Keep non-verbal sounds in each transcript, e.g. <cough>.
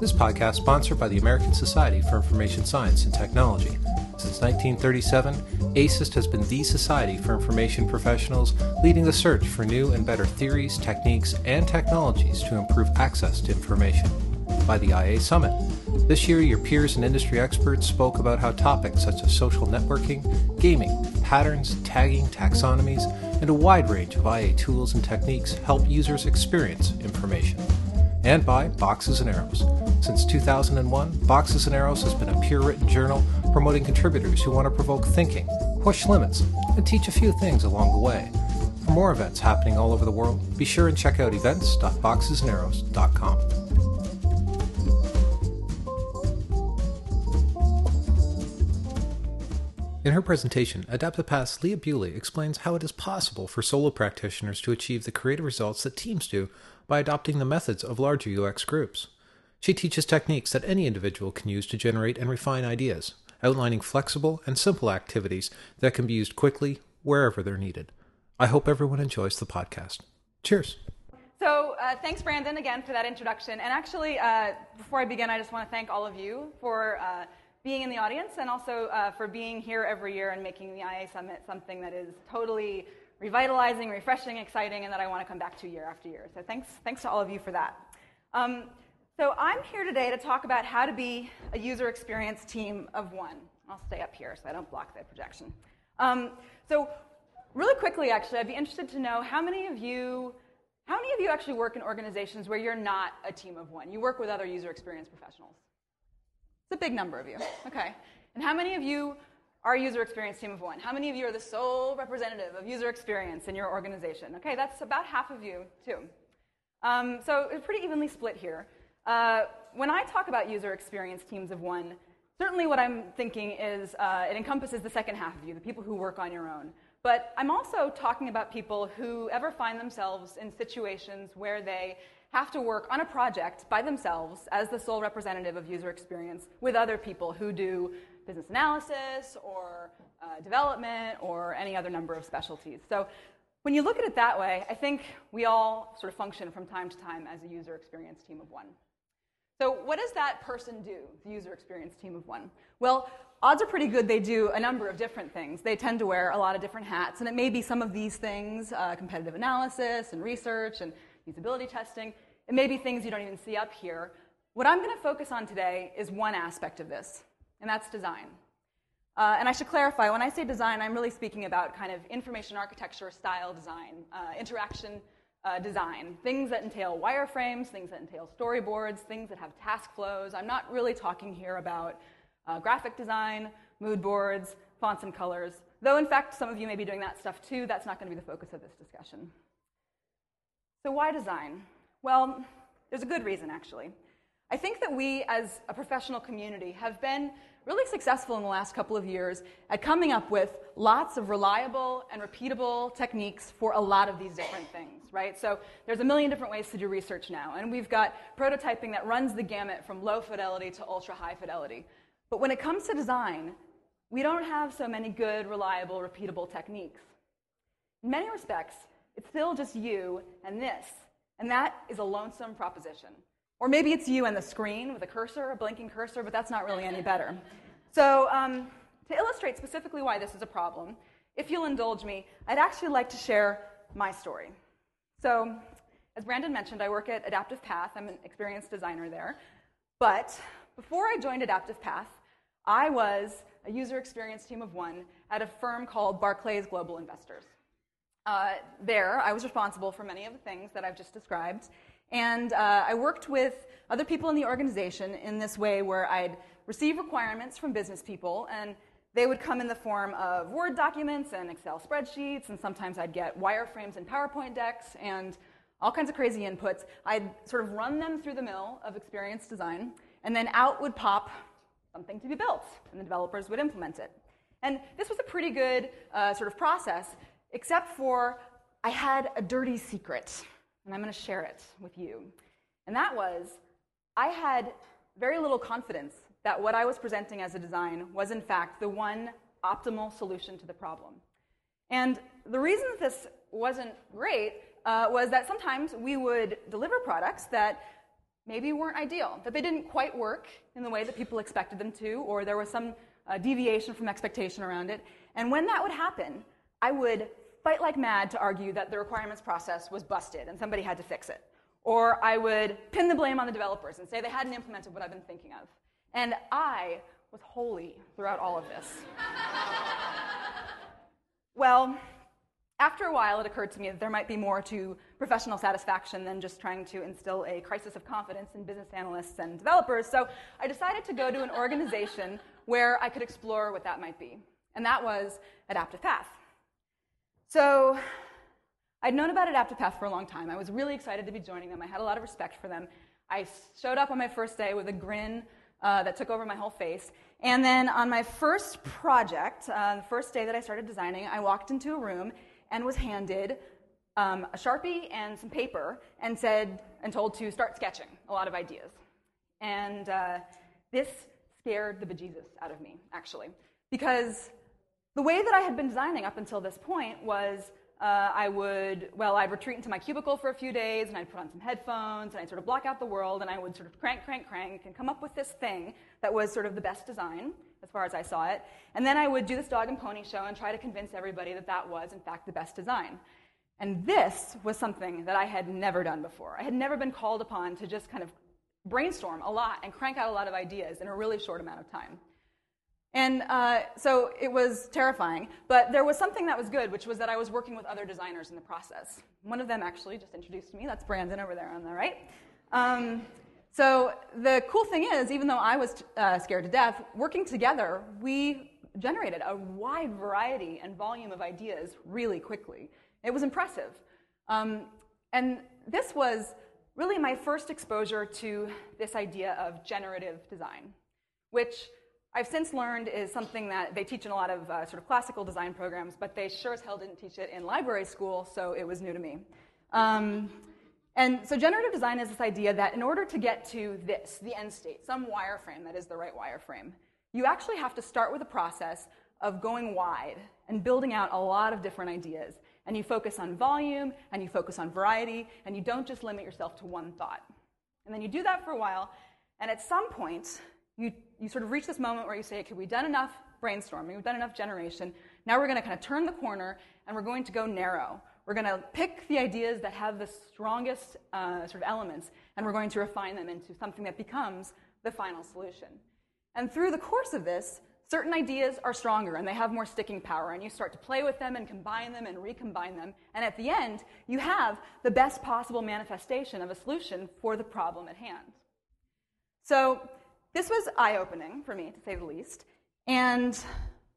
This podcast is sponsored by the American Society for Information Science and Technology. Since 1937, ASIST has been the society for information professionals leading the search for new and better theories, techniques, and technologies to improve access to information. By the IA Summit. This year, your peers and industry experts spoke about how topics such as social networking, gaming, patterns, tagging, taxonomies, and a wide range of IA tools and techniques help users experience information and by Boxes and Arrows. Since 2001, Boxes and Arrows has been a peer written journal promoting contributors who want to provoke thinking, push limits, and teach a few things along the way. For more events happening all over the world, be sure and check out events.boxesandarrows.com. In her presentation, Adaptive Path's Leah Buley explains how it is possible for solo practitioners to achieve the creative results that teams do by adopting the methods of larger UX groups. She teaches techniques that any individual can use to generate and refine ideas, outlining flexible and simple activities that can be used quickly wherever they're needed. I hope everyone enjoys the podcast. Cheers. So, uh, thanks, Brandon, again for that introduction. And actually, uh, before I begin, I just want to thank all of you for uh, being in the audience and also uh, for being here every year and making the IA Summit something that is totally revitalizing, refreshing, exciting, and that I want to come back to year after year. So thanks, thanks to all of you for that. Um, so I'm here today to talk about how to be a user experience team of one. I'll stay up here so I don't block the projection. Um, so really quickly, actually, I'd be interested to know how many of you, how many of you actually work in organizations where you're not a team of one? You work with other user experience professionals. It's a big number of you. Okay. And how many of you our user experience team of one. How many of you are the sole representative of user experience in your organization? Okay, that's about half of you, too. Um, so it's pretty evenly split here. Uh, when I talk about user experience teams of one, certainly what I'm thinking is uh, it encompasses the second half of you, the people who work on your own. But I'm also talking about people who ever find themselves in situations where they have to work on a project by themselves as the sole representative of user experience with other people who do business analysis or uh, development or any other number of specialties. So when you look at it that way, I think we all sort of function from time to time as a user experience team of one. So what does that person do, the user experience team of one? Well, odds are pretty good they do a number of different things. They tend to wear a lot of different hats, and it may be some of these things, uh, competitive analysis and research and usability testing. It may be things you don't even see up here. What I'm going to focus on today is one aspect of this, and that's design. Uh, and I should clarify, when I say design, I'm really speaking about kind of information architecture style design, uh, interaction uh, design, things that entail wireframes, things that entail storyboards, things that have task flows. I'm not really talking here about uh, graphic design, mood boards, fonts and colors, though in fact some of you may be doing that stuff too. That's not going to be the focus of this discussion. So why design? Well, there's a good reason actually. I think that we, as a professional community, have been really successful in the last couple of years at coming up with lots of reliable and repeatable techniques for a lot of these different things, right? So there's a million different ways to do research now, and we've got prototyping that runs the gamut from low fidelity to ultra high fidelity. But when it comes to design, we don't have so many good, reliable, repeatable techniques. In many respects, it's still just you and this, and that is a lonesome proposition. Or maybe it's you and the screen with a cursor, a blinking cursor, but that's not really any better. So, um, to illustrate specifically why this is a problem, if you'll indulge me, I'd actually like to share my story. So, as Brandon mentioned, I work at Adaptive Path. I'm an experienced designer there. But before I joined Adaptive Path, I was a user experience team of one at a firm called Barclays Global Investors. Uh, there, I was responsible for many of the things that I've just described. And uh, I worked with other people in the organization in this way where I'd receive requirements from business people, and they would come in the form of Word documents and Excel spreadsheets, and sometimes I'd get wireframes and PowerPoint decks and all kinds of crazy inputs. I'd sort of run them through the mill of experience design, and then out would pop something to be built, and the developers would implement it. And this was a pretty good uh, sort of process, except for I had a dirty secret and I'm going to share it with you. And that was I had very little confidence that what I was presenting as a design was, in fact, the one optimal solution to the problem. And the reason that this wasn't great uh, was that sometimes we would deliver products that maybe weren't ideal, that they didn't quite work in the way that people expected them to, or there was some uh, deviation from expectation around it. And when that would happen, I would fight like mad to argue that the requirements process was busted and somebody had to fix it. Or I would pin the blame on the developers and say they hadn't implemented what I've been thinking of. And I was holy throughout all of this. <laughs> well, after a while, it occurred to me that there might be more to professional satisfaction than just trying to instill a crisis of confidence in business analysts and developers. So I decided to go to an organization <laughs> where I could explore what that might be. And that was Adaptive Path. So I'd known about Adaptive Path for a long time. I was really excited to be joining them. I had a lot of respect for them. I showed up on my first day with a grin uh, that took over my whole face. And then on my first project, uh, the first day that I started designing, I walked into a room and was handed um, a sharpie and some paper and said and told to start sketching a lot of ideas. And uh, this scared the bejesus out of me, actually, because the way that I had been designing up until this point was uh, I would, well, I'd retreat into my cubicle for a few days and I'd put on some headphones and I'd sort of block out the world and I would sort of crank, crank, crank and come up with this thing that was sort of the best design as far as I saw it. And then I would do this dog and pony show and try to convince everybody that that was, in fact, the best design. And this was something that I had never done before. I had never been called upon to just kind of brainstorm a lot and crank out a lot of ideas in a really short amount of time. And uh, so it was terrifying, but there was something that was good, which was that I was working with other designers in the process. One of them actually just introduced me. That's Brandon over there on the right. Um, so the cool thing is, even though I was uh, scared to death, working together, we generated a wide variety and volume of ideas really quickly. It was impressive. Um, and this was really my first exposure to this idea of generative design, which I've since learned is something that they teach in a lot of uh, sort of classical design programs, but they sure as hell didn't teach it in library school, so it was new to me. Um, and so generative design is this idea that in order to get to this, the end state, some wireframe that is the right wireframe, you actually have to start with a process of going wide and building out a lot of different ideas. And you focus on volume, and you focus on variety, and you don't just limit yourself to one thought. And then you do that for a while, and at some point, you, you sort of reach this moment where you say, okay, we've done enough brainstorming, we've done enough generation. Now we're going to kind of turn the corner, and we're going to go narrow. We're going to pick the ideas that have the strongest uh, sort of elements, and we're going to refine them into something that becomes the final solution. And through the course of this, certain ideas are stronger and they have more sticking power, and you start to play with them and combine them and recombine them. And at the end, you have the best possible manifestation of a solution for the problem at hand. So, this was eye opening for me, to say the least. And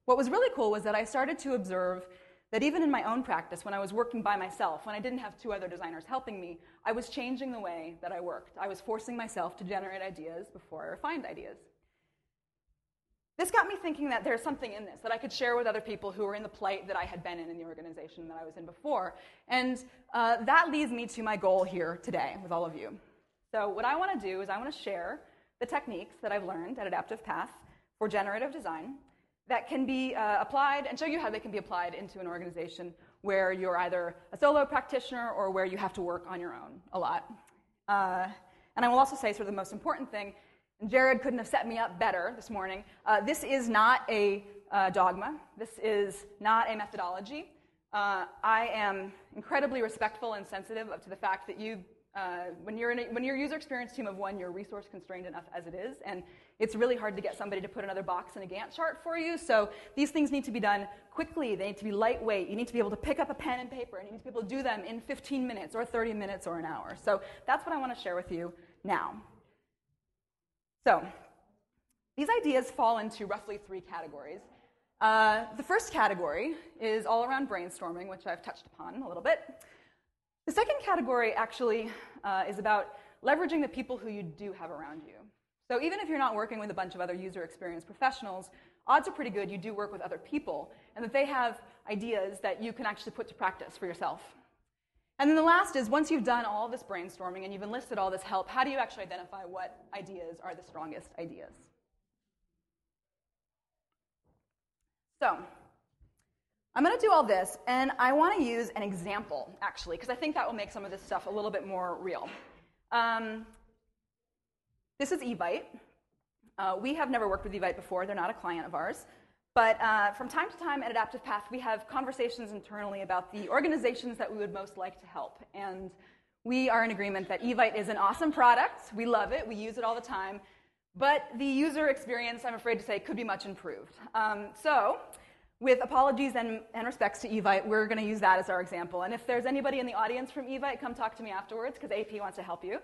what was really cool was that I started to observe that even in my own practice, when I was working by myself, when I didn't have two other designers helping me, I was changing the way that I worked. I was forcing myself to generate ideas before I refined ideas. This got me thinking that there's something in this that I could share with other people who were in the plight that I had been in in the organization that I was in before. And uh, that leads me to my goal here today with all of you. So, what I want to do is I want to share the techniques that I've learned at Adaptive Path for generative design that can be uh, applied and show you how they can be applied into an organization where you're either a solo practitioner or where you have to work on your own a lot. Uh, and I will also say, sort of the most important thing, and Jared couldn't have set me up better this morning. Uh, this is not a uh, dogma. This is not a methodology. Uh, I am incredibly respectful and sensitive to the fact that you uh, when, you're a, when you're a user experience team of one, you're resource constrained enough as it is, and it's really hard to get somebody to put another box in a Gantt chart for you. So these things need to be done quickly. They need to be lightweight. You need to be able to pick up a pen and paper, and you need to be able to do them in 15 minutes or 30 minutes or an hour. So that's what I want to share with you now. So these ideas fall into roughly three categories. Uh, the first category is all around brainstorming, which I've touched upon a little bit. The second category actually uh, is about leveraging the people who you do have around you. So even if you're not working with a bunch of other user experience professionals, odds are pretty good you do work with other people and that they have ideas that you can actually put to practice for yourself. And then the last is once you've done all this brainstorming and you've enlisted all this help, how do you actually identify what ideas are the strongest ideas? So, I'm going to do all this, and I want to use an example, actually, because I think that will make some of this stuff a little bit more real. Um, this is Evite. Uh, we have never worked with Evite before, they're not a client of ours. But uh, from time to time at Adaptive Path, we have conversations internally about the organizations that we would most like to help. And we are in agreement that Evite is an awesome product. We love it, we use it all the time. But the user experience, I'm afraid to say, could be much improved. Um, so, with apologies and, and respects to Evite, we're going to use that as our example. And if there's anybody in the audience from Evite, come talk to me afterwards because AP wants to help you.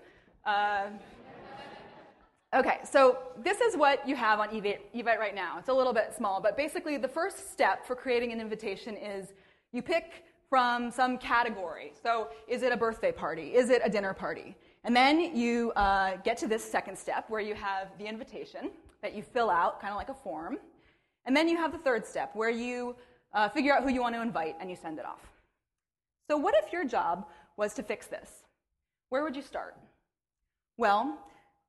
Uh, Okay, so this is what you have on Evite, right now. It's a little bit small, but basically the first step for creating an invitation is you pick from some category. So is it a birthday party? Is it a dinner party? And then you uh, get to this second step where you have the invitation that you fill out, kind of like a form. And then you have the third step where you uh, figure out who you want to invite and you send it off. So, what if your job was to fix this? Where would you start? Well,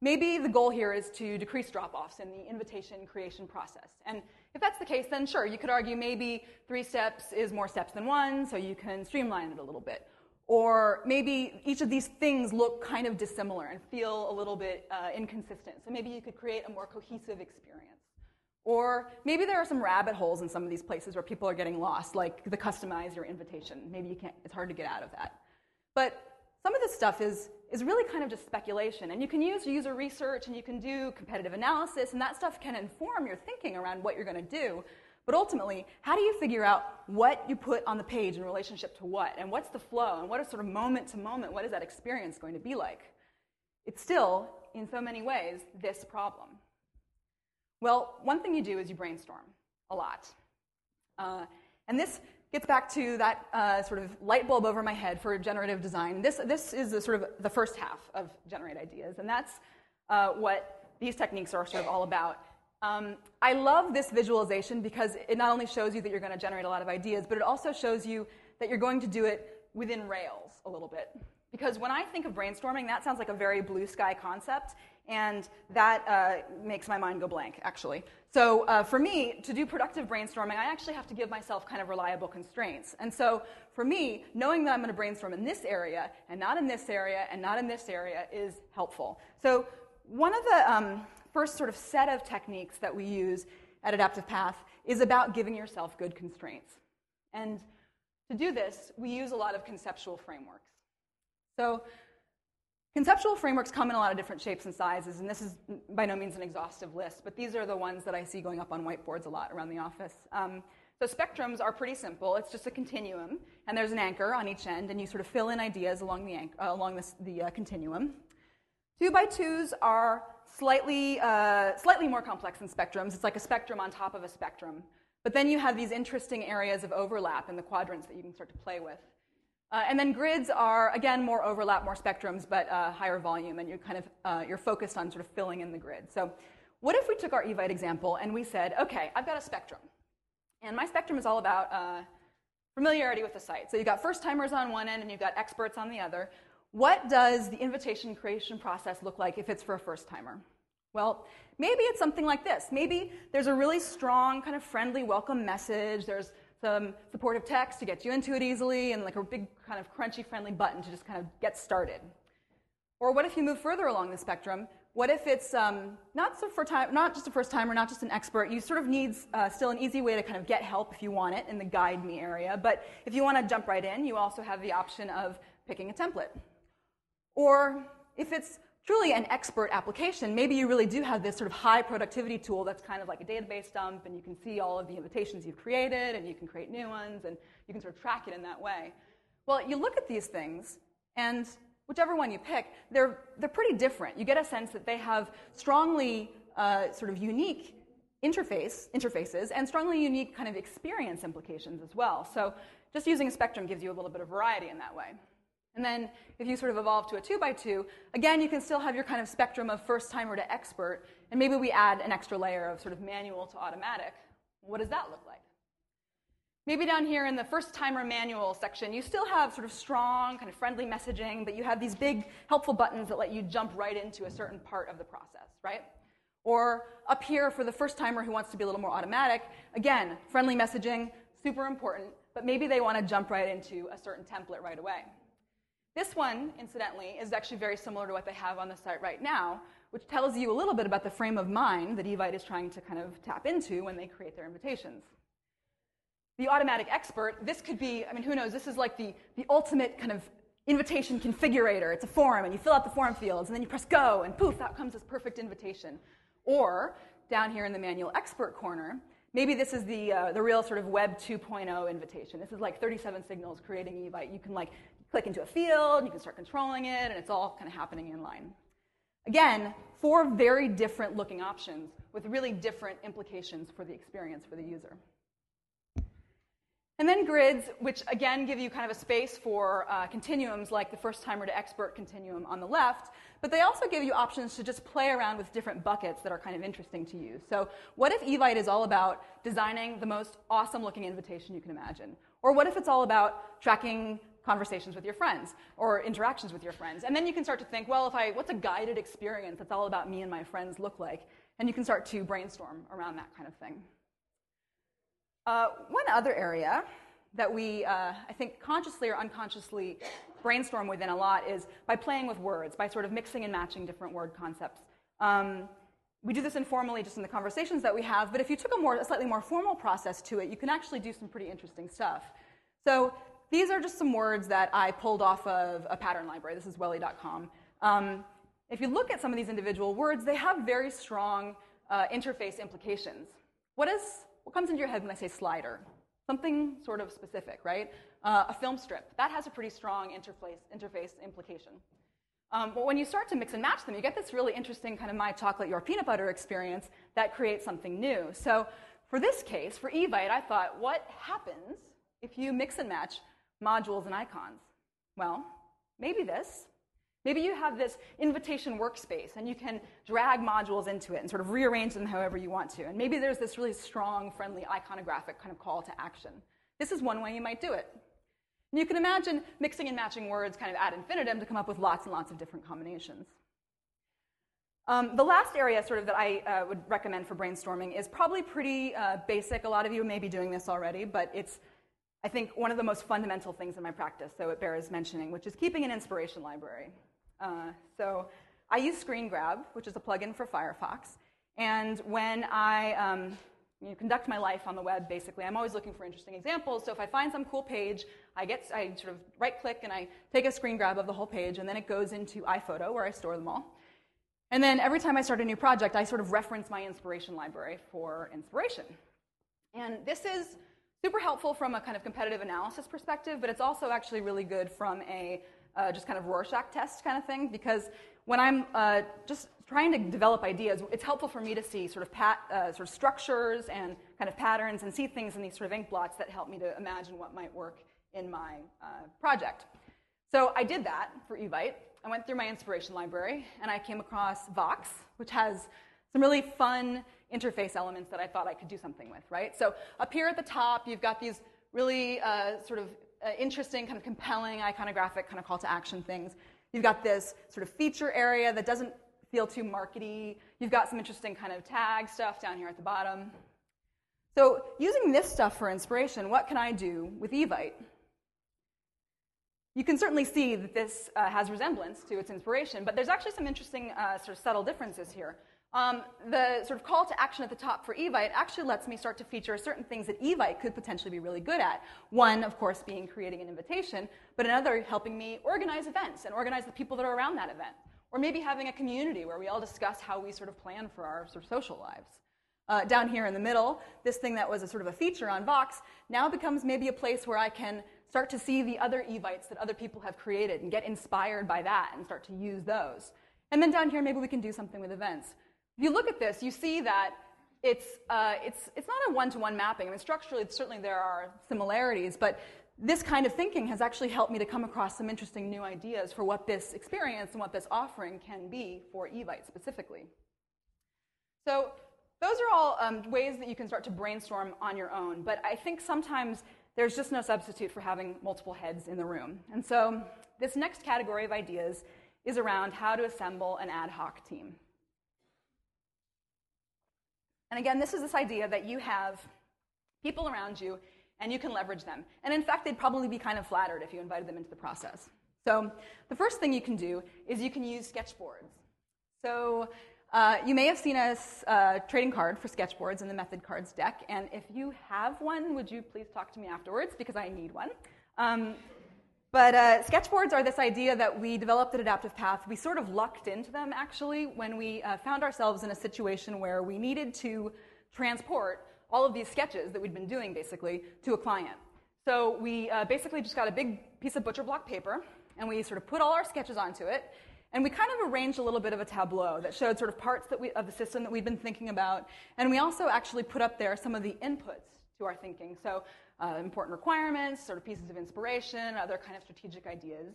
maybe the goal here is to decrease drop offs in the invitation creation process. And if that's the case, then sure, you could argue maybe three steps is more steps than one, so you can streamline it a little bit. Or maybe each of these things look kind of dissimilar and feel a little bit uh, inconsistent. So maybe you could create a more cohesive experience. Or maybe there are some rabbit holes in some of these places where people are getting lost, like the customize your invitation. Maybe you can't, it's hard to get out of that. But some of this stuff is, is really kind of just speculation. And you can use user research and you can do competitive analysis, and that stuff can inform your thinking around what you're going to do. But ultimately, how do you figure out what you put on the page in relationship to what? And what's the flow? And what is sort of moment to moment? What is that experience going to be like? It's still, in so many ways, this problem. Well, one thing you do is you brainstorm a lot. Uh, and this gets back to that uh, sort of light bulb over my head for generative design. This, this is the, sort of the first half of Generate Ideas, and that's uh, what these techniques are sort of all about. Um, I love this visualization because it not only shows you that you're going to generate a lot of ideas, but it also shows you that you're going to do it within Rails a little bit. Because when I think of brainstorming, that sounds like a very blue sky concept, and that uh, makes my mind go blank, actually. So uh, for me, to do productive brainstorming, I actually have to give myself kind of reliable constraints. And so for me, knowing that I'm going to brainstorm in this area and not in this area and not in this area is helpful. So one of the um, first sort of set of techniques that we use at Adaptive Path is about giving yourself good constraints. And to do this, we use a lot of conceptual frameworks. So Conceptual frameworks come in a lot of different shapes and sizes, and this is by no means an exhaustive list, but these are the ones that I see going up on whiteboards a lot around the office. Um, so spectrums are pretty simple. It's just a continuum, and there's an anchor on each end, and you sort of fill in ideas along the, anch- uh, along this, the uh, continuum. Two by twos are slightly, uh, slightly more complex than spectrums. It's like a spectrum on top of a spectrum. But then you have these interesting areas of overlap in the quadrants that you can start to play with. Uh, and then grids are, again, more overlap, more spectrums, but uh, higher volume, and you're kind of, uh, you're focused on sort of filling in the grid. So what if we took our Evite example and we said, okay, I've got a spectrum. And my spectrum is all about uh, familiarity with the site. So you've got first timers on one end and you've got experts on the other. What does the invitation creation process look like if it's for a first timer? Well, maybe it's something like this. Maybe there's a really strong, kind of friendly welcome message. There's some supportive text to get you into it easily, and like a big kind of crunchy friendly button to just kind of get started. Or what if you move further along the spectrum? What if it's um, not, so for time, not just a first timer, not just an expert? You sort of need uh, still an easy way to kind of get help if you want it in the guide me area. But if you want to jump right in, you also have the option of picking a template. Or if it's truly an expert application, maybe you really do have this sort of high productivity tool that's kind of like a database dump, and you can see all of the invitations you've created, and you can create new ones, and you can sort of track it in that way. Well, you look at these things, and whichever one you pick, they're, they're pretty different. You get a sense that they have strongly uh, sort of unique interface, interfaces and strongly unique kind of experience implications as well. So just using a spectrum gives you a little bit of variety in that way. And then if you sort of evolve to a two by two, again, you can still have your kind of spectrum of first timer to expert, and maybe we add an extra layer of sort of manual to automatic. What does that look like? Maybe down here in the first timer manual section, you still have sort of strong, kind of friendly messaging, but you have these big helpful buttons that let you jump right into a certain part of the process, right? Or up here for the first timer who wants to be a little more automatic, again, friendly messaging, super important, but maybe they want to jump right into a certain template right away. This one, incidentally, is actually very similar to what they have on the site right now, which tells you a little bit about the frame of mind that Evite is trying to kind of tap into when they create their invitations. The automatic expert, this could be, I mean, who knows, this is like the, the ultimate kind of invitation configurator. It's a form, and you fill out the form fields, and then you press go, and poof, out comes this perfect invitation. Or, down here in the manual expert corner, maybe this is the, uh, the real sort of Web 2.0 invitation. This is like 37 signals creating Evite. You can like click into a field, you can start controlling it, and it's all kind of happening in line. Again, four very different looking options with really different implications for the experience for the user. And then grids, which again give you kind of a space for uh, continuums like the first timer to expert continuum on the left, but they also give you options to just play around with different buckets that are kind of interesting to you. So, what if Evite is all about designing the most awesome looking invitation you can imagine? Or what if it's all about tracking conversations with your friends or interactions with your friends? And then you can start to think, well, if I, what's a guided experience that's all about me and my friends look like? And you can start to brainstorm around that kind of thing. Uh, one other area that we, uh, I think, consciously or unconsciously brainstorm within a lot is by playing with words, by sort of mixing and matching different word concepts. Um, we do this informally just in the conversations that we have, but if you took a, more, a slightly more formal process to it, you can actually do some pretty interesting stuff. So these are just some words that I pulled off of a pattern library. This is welie.com. Um, if you look at some of these individual words, they have very strong uh, interface implications. What is what comes into your head when I say slider? Something sort of specific, right? Uh, a film strip. That has a pretty strong interface, interface implication. Um, but when you start to mix and match them, you get this really interesting kind of my chocolate, your peanut butter experience that creates something new. So for this case, for Evite, I thought, what happens if you mix and match modules and icons? Well, maybe this. Maybe you have this invitation workspace and you can drag modules into it and sort of rearrange them however you want to. And maybe there's this really strong, friendly, iconographic kind of call to action. This is one way you might do it. And you can imagine mixing and matching words kind of ad infinitum to come up with lots and lots of different combinations. Um, the last area sort of that I uh, would recommend for brainstorming is probably pretty uh, basic. A lot of you may be doing this already, but it's, I think, one of the most fundamental things in my practice, so it bears mentioning, which is keeping an inspiration library. Uh, so I use Screen Grab, which is a plugin for Firefox. And when I um, you conduct my life on the web, basically, I'm always looking for interesting examples. So if I find some cool page, I get I sort of right click and I take a screen grab of the whole page, and then it goes into iPhoto where I store them all. And then every time I start a new project, I sort of reference my inspiration library for inspiration. And this is super helpful from a kind of competitive analysis perspective, but it's also actually really good from a uh, just kind of Rorschach test kind of thing, because when I'm uh, just trying to develop ideas, it's helpful for me to see sort of, pat, uh, sort of structures and kind of patterns and see things in these sort of ink blots that help me to imagine what might work in my uh, project. So I did that for Evite. I went through my inspiration library and I came across Vox, which has some really fun interface elements that I thought I could do something with, right? So up here at the top, you've got these really uh, sort of uh, interesting, kind of compelling, iconographic kind of call to action things. You've got this sort of feature area that doesn't feel too markety. You've got some interesting kind of tag stuff down here at the bottom. So, using this stuff for inspiration, what can I do with Evite? You can certainly see that this uh, has resemblance to its inspiration, but there's actually some interesting uh, sort of subtle differences here. Um, the sort of call to action at the top for Evite actually lets me start to feature certain things that Evite could potentially be really good at. One, of course, being creating an invitation, but another helping me organize events and organize the people that are around that event. Or maybe having a community where we all discuss how we sort of plan for our sort of social lives. Uh, down here in the middle, this thing that was a sort of a feature on Vox now becomes maybe a place where I can start to see the other Evites that other people have created and get inspired by that and start to use those. And then down here, maybe we can do something with events. If you look at this, you see that it's, uh, it's, it's not a one-to-one mapping. I mean, structurally, certainly there are similarities, but this kind of thinking has actually helped me to come across some interesting new ideas for what this experience and what this offering can be for Evite specifically. So those are all um, ways that you can start to brainstorm on your own, but I think sometimes there's just no substitute for having multiple heads in the room. And so this next category of ideas is around how to assemble an ad hoc team. And again, this is this idea that you have people around you and you can leverage them. And in fact, they'd probably be kind of flattered if you invited them into the process. So the first thing you can do is you can use sketchboards. So uh, you may have seen a uh, trading card for sketchboards in the method cards deck, and if you have one, would you please talk to me afterwards because I need one. Um, but uh, sketchboards are this idea that we developed at Adaptive Path. We sort of lucked into them actually when we uh, found ourselves in a situation where we needed to transport all of these sketches that we'd been doing basically to a client. So we uh, basically just got a big piece of butcher block paper and we sort of put all our sketches onto it and we kind of arranged a little bit of a tableau that showed sort of parts that we, of the system that we'd been thinking about. And we also actually put up there some of the inputs to our thinking. So uh, important requirements, sort of pieces of inspiration, other kind of strategic ideas.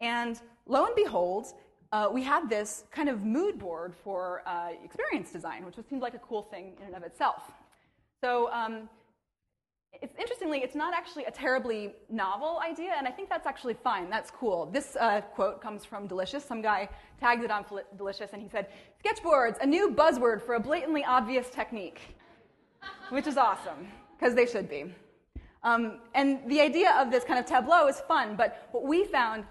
And lo and behold, uh, we had this kind of mood board for uh, experience design, which seemed like a cool thing in and of itself. So um, it's interestingly, it's not actually a terribly novel idea, and I think that's actually fine. That's cool. This uh, quote comes from Delicious. Some guy tagged it on Delicious, and he said, "Sketchboards, a new buzzword for a blatantly obvious technique," which is awesome because they should be. Um, and the idea of this kind of tableau is fun, but what we found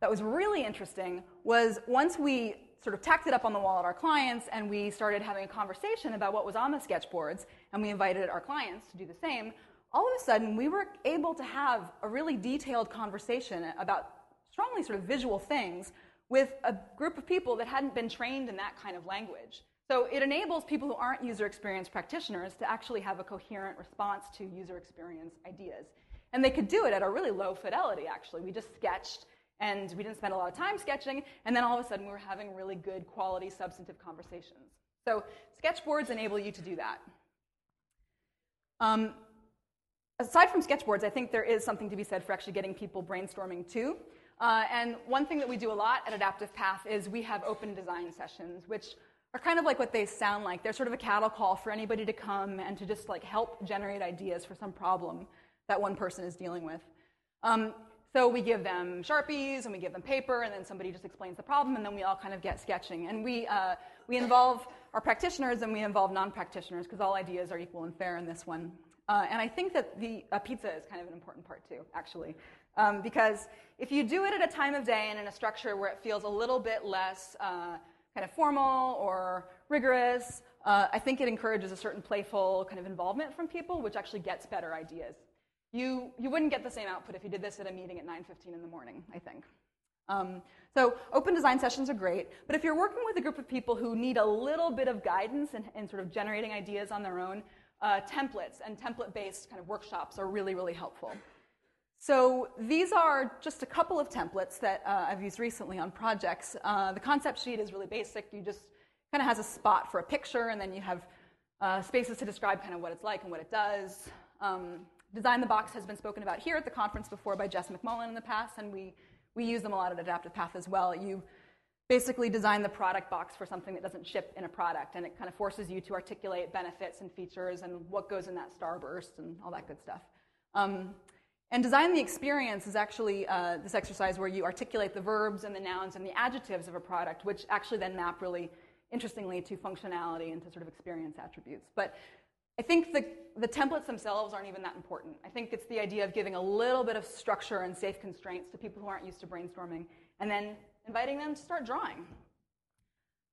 that was really interesting was once we sort of tacked it up on the wall at our clients and we started having a conversation about what was on the sketchboards and we invited our clients to do the same, all of a sudden we were able to have a really detailed conversation about strongly sort of visual things with a group of people that hadn't been trained in that kind of language. So it enables people who aren't user experience practitioners to actually have a coherent response to user experience ideas. And they could do it at a really low fidelity, actually. We just sketched and we didn't spend a lot of time sketching, and then all of a sudden we were having really good quality substantive conversations. So sketchboards enable you to do that. Um, aside from sketchboards, I think there is something to be said for actually getting people brainstorming too. Uh, and one thing that we do a lot at Adaptive Path is we have open design sessions, which are kind of like what they sound like. They're sort of a cattle call for anybody to come and to just like help generate ideas for some problem that one person is dealing with. Um, so we give them Sharpies and we give them paper, and then somebody just explains the problem, and then we all kind of get sketching. And we, uh, we involve our practitioners and we involve non practitioners because all ideas are equal and fair in this one. Uh, and I think that the uh, pizza is kind of an important part too, actually. Um, because if you do it at a time of day and in a structure where it feels a little bit less uh, kind of formal or rigorous. Uh, I think it encourages a certain playful kind of involvement from people, which actually gets better ideas. You, you wouldn't get the same output if you did this at a meeting at 9.15 in the morning, I think. Um, so open design sessions are great, but if you're working with a group of people who need a little bit of guidance in, in sort of generating ideas on their own, uh, templates and template-based kind of workshops are really, really helpful. So these are just a couple of templates that uh, I've used recently on projects. Uh, the concept sheet is really basic. You just kind of has a spot for a picture, and then you have uh, spaces to describe kind of what it's like and what it does. Um, Design the Box has been spoken about here at the conference before by Jess McMullin in the past, and we, we use them a lot at Adaptive Path as well. You basically design the product box for something that doesn't ship in a product, and it kind of forces you to articulate benefits and features and what goes in that starburst and all that good stuff. Um, and design the experience is actually uh, this exercise where you articulate the verbs and the nouns and the adjectives of a product, which actually then map really interestingly to functionality and to sort of experience attributes. But I think the, the templates themselves aren't even that important. I think it's the idea of giving a little bit of structure and safe constraints to people who aren't used to brainstorming, and then inviting them to start drawing.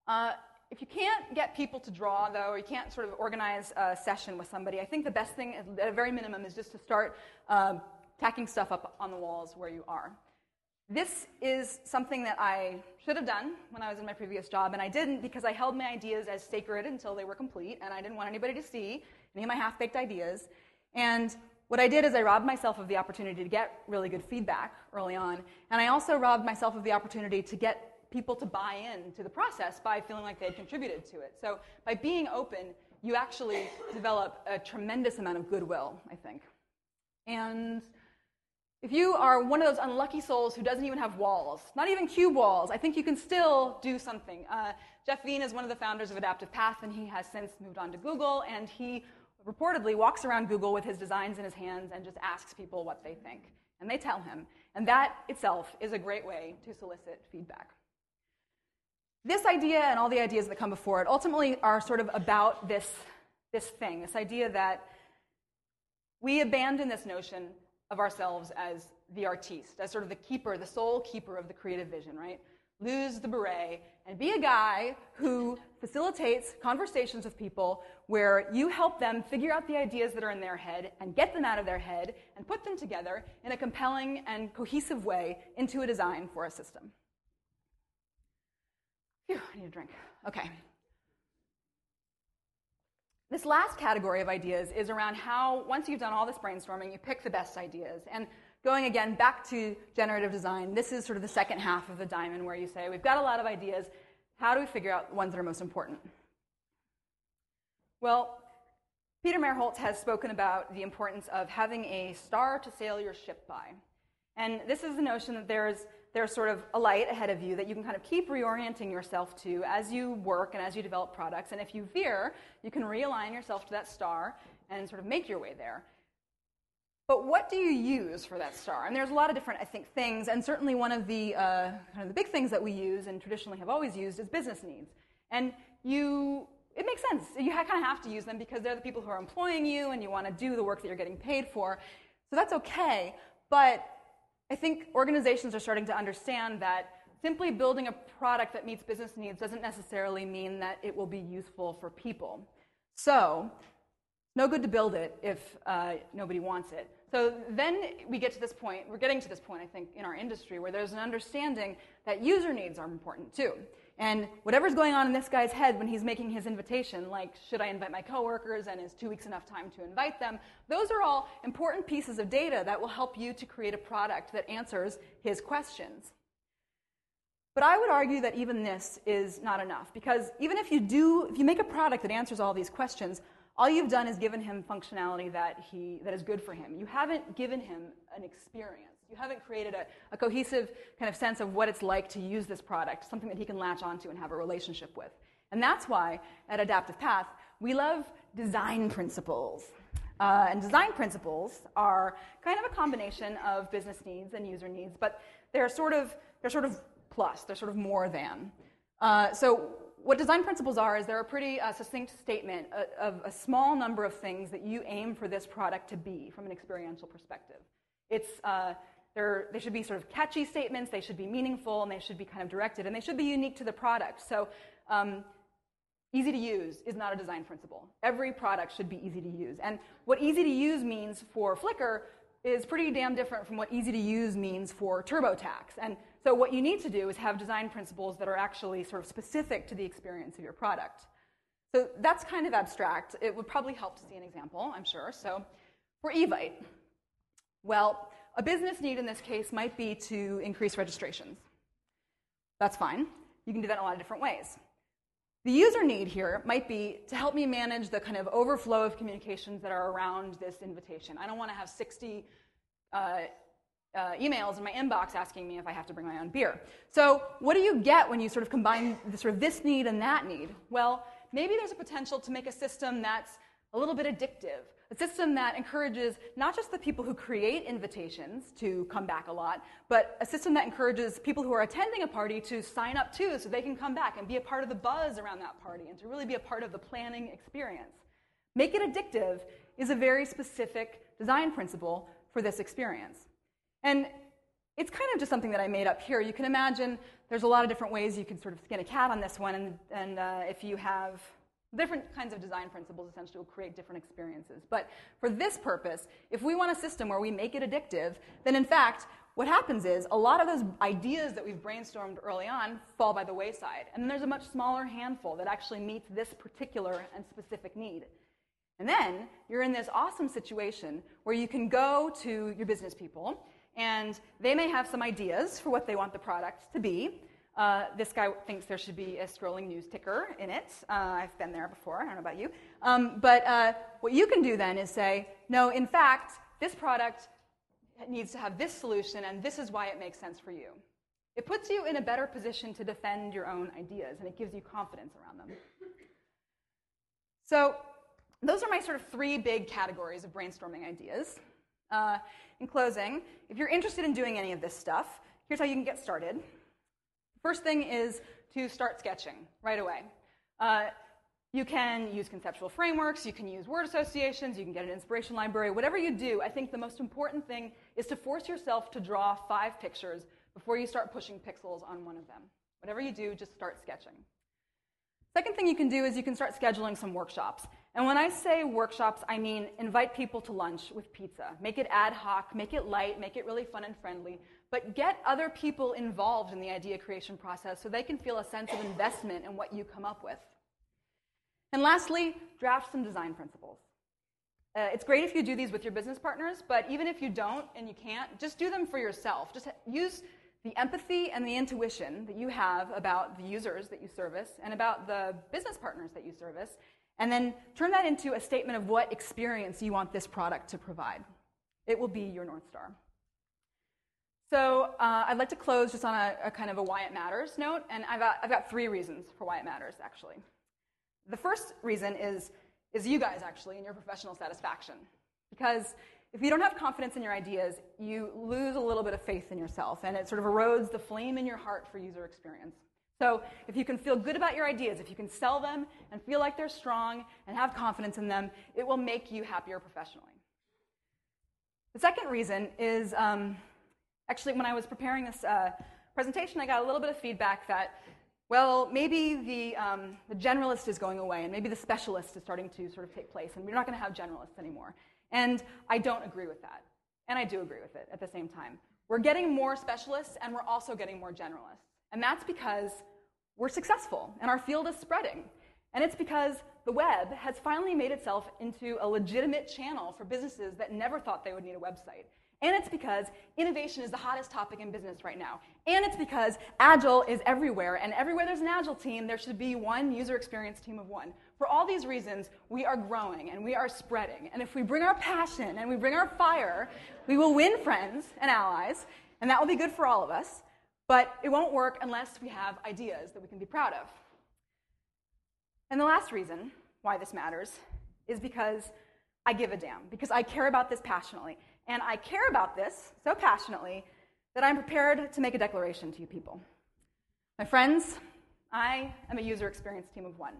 Uh, if you can't get people to draw, though, or you can't sort of organize a session with somebody, I think the best thing, at a very minimum, is just to start uh, tacking stuff up on the walls where you are. This is something that I should have done when I was in my previous job, and I didn't because I held my ideas as sacred until they were complete, and I didn't want anybody to see any of my half baked ideas. And what I did is I robbed myself of the opportunity to get really good feedback early on, and I also robbed myself of the opportunity to get people to buy in to the process by feeling like they had contributed to it. So by being open, you actually develop a tremendous amount of goodwill, I think. And if you are one of those unlucky souls who doesn't even have walls, not even cube walls, I think you can still do something. Uh, Jeff Veen is one of the founders of Adaptive Path, and he has since moved on to Google, and he reportedly walks around Google with his designs in his hands and just asks people what they think. And they tell him. And that itself is a great way to solicit feedback. This idea and all the ideas that come before it ultimately are sort of about this, this thing, this idea that we abandon this notion of ourselves as the artiste, as sort of the keeper, the sole keeper of the creative vision, right? Lose the beret and be a guy who facilitates conversations with people where you help them figure out the ideas that are in their head and get them out of their head and put them together in a compelling and cohesive way into a design for a system. Phew, I need a drink. Okay. This last category of ideas is around how, once you've done all this brainstorming, you pick the best ideas. And going again back to generative design, this is sort of the second half of the diamond where you say, we've got a lot of ideas. How do we figure out the ones that are most important? Well, Peter Merholz has spoken about the importance of having a star to sail your ship by. And this is the notion that there's there's sort of a light ahead of you that you can kind of keep reorienting yourself to as you work and as you develop products. And if you veer, you can realign yourself to that star and sort of make your way there. But what do you use for that star? And there's a lot of different, I think, things. And certainly one of the uh, kind of the big things that we use and traditionally have always used is business needs. And you, it makes sense. You kind of have to use them because they're the people who are employing you, and you want to do the work that you're getting paid for. So that's okay. But I think organizations are starting to understand that simply building a product that meets business needs doesn't necessarily mean that it will be useful for people. So, no good to build it if uh, nobody wants it. So then we get to this point, we're getting to this point, I think, in our industry where there's an understanding that user needs are important too. And whatever's going on in this guy's head when he's making his invitation, like should I invite my coworkers and is two weeks enough time to invite them, those are all important pieces of data that will help you to create a product that answers his questions. But I would argue that even this is not enough because even if you do, if you make a product that answers all these questions, all you've done is given him functionality that, he, that is good for him. You haven't given him an experience. You haven't created a, a, cohesive kind of sense of what it's like to use this product, something that he can latch onto and have a relationship with. And that's why at Adaptive Path, we love design principles. Uh, and design principles are kind of a combination of business needs and user needs, but they're sort of, they're sort of plus, they're sort of more than. Uh, so what design principles are is they're a pretty uh, succinct statement of a small number of things that you aim for this product to be from an experiential perspective. It's, uh, they should be sort of catchy statements, they should be meaningful, and they should be kind of directed, and they should be unique to the product. So, um, easy to use is not a design principle. Every product should be easy to use. And what easy to use means for Flickr is pretty damn different from what easy to use means for TurboTax. And so, what you need to do is have design principles that are actually sort of specific to the experience of your product. So, that's kind of abstract. It would probably help to see an example, I'm sure. So, for Evite, well, a business need in this case might be to increase registrations. That's fine. You can do that in a lot of different ways. The user need here might be to help me manage the kind of overflow of communications that are around this invitation. I don't want to have 60 uh, uh, emails in my inbox asking me if I have to bring my own beer. So, what do you get when you sort of combine the, sort of this need and that need? Well, maybe there's a potential to make a system that's a little bit addictive, a system that encourages not just the people who create invitations to come back a lot, but a system that encourages people who are attending a party to sign up too so they can come back and be a part of the buzz around that party and to really be a part of the planning experience. Make it addictive is a very specific design principle for this experience. And it's kind of just something that I made up here. You can imagine there's a lot of different ways you can sort of skin a cat on this one, and, and uh, if you have Different kinds of design principles essentially will create different experiences. But for this purpose, if we want a system where we make it addictive, then in fact, what happens is a lot of those ideas that we've brainstormed early on fall by the wayside. And then there's a much smaller handful that actually meets this particular and specific need. And then you're in this awesome situation where you can go to your business people and they may have some ideas for what they want the product to be. Uh, this guy thinks there should be a scrolling news ticker in it. Uh, I've been there before. I don't know about you. Um, but uh, what you can do then is say, no, in fact, this product needs to have this solution, and this is why it makes sense for you. It puts you in a better position to defend your own ideas, and it gives you confidence around them. So, those are my sort of three big categories of brainstorming ideas. Uh, in closing, if you're interested in doing any of this stuff, here's how you can get started. First thing is to start sketching right away. Uh, You can use conceptual frameworks, you can use word associations, you can get an inspiration library. Whatever you do, I think the most important thing is to force yourself to draw five pictures before you start pushing pixels on one of them. Whatever you do, just start sketching. Second thing you can do is you can start scheduling some workshops. And when I say workshops, I mean invite people to lunch with pizza. Make it ad hoc, make it light, make it really fun and friendly, but get other people involved in the idea creation process so they can feel a sense of investment in what you come up with. And lastly, draft some design principles. Uh, it's great if you do these with your business partners, but even if you don't and you can't, just do them for yourself. Just use the empathy and the intuition that you have about the users that you service and about the business partners that you service, and then turn that into a statement of what experience you want this product to provide. It will be your North Star. So uh, I'd like to close just on a, a, kind of a why it matters note, and I've got, I've got three reasons for why it matters, actually. The first reason is, is you guys, actually, and your professional satisfaction. Because if you don't have confidence in your ideas, you lose a little bit of faith in yourself, and it sort of erodes the flame in your heart for user experience. So if you can feel good about your ideas, if you can sell them and feel like they're strong and have confidence in them, it will make you happier professionally. The second reason is um, Actually, when I was preparing this uh, presentation, I got a little bit of feedback that, well, maybe the, um, the generalist is going away, and maybe the specialist is starting to sort of take place, and we're not going to have generalists anymore. And I don't agree with that. And I do agree with it at the same time. We're getting more specialists, and we're also getting more generalists. And that's because we're successful, and our field is spreading. And it's because the web has finally made itself into a legitimate channel for businesses that never thought they would need a website. And it's because innovation is the hottest topic in business right now. And it's because Agile is everywhere. And everywhere there's an Agile team, there should be one user experience team of one. For all these reasons, we are growing and we are spreading. And if we bring our passion and we bring our fire, we will win friends and allies. And that will be good for all of us. But it won't work unless we have ideas that we can be proud of. And the last reason why this matters is because I give a damn, because I care about this passionately. And I care about this so passionately that I'm prepared to make a declaration to you people. My friends, I am a user experience team of one.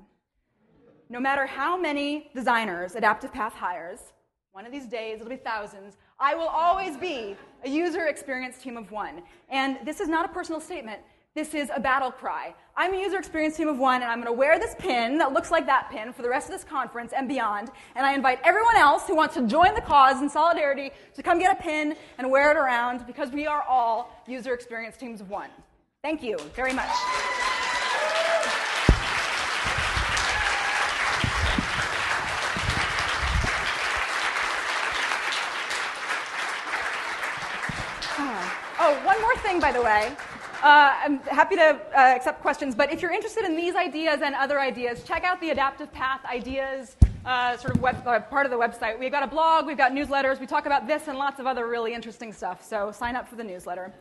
No matter how many designers Adaptive Path hires, one of these days it'll be thousands, I will always be a user experience team of one. And this is not a personal statement. This is a battle cry. I'm a user experience team of one, and I'm going to wear this pin that looks like that pin for the rest of this conference and beyond. And I invite everyone else who wants to join the cause in solidarity to come get a pin and wear it around because we are all user experience teams of one. Thank you very much. Ah. Oh, one more thing, by the way. Uh, I'm happy to uh, accept questions, but if you're interested in these ideas and other ideas, check out the Adaptive Path Ideas uh, sort of web, uh, part of the website. We've got a blog, we've got newsletters, we talk about this and lots of other really interesting stuff, so sign up for the newsletter.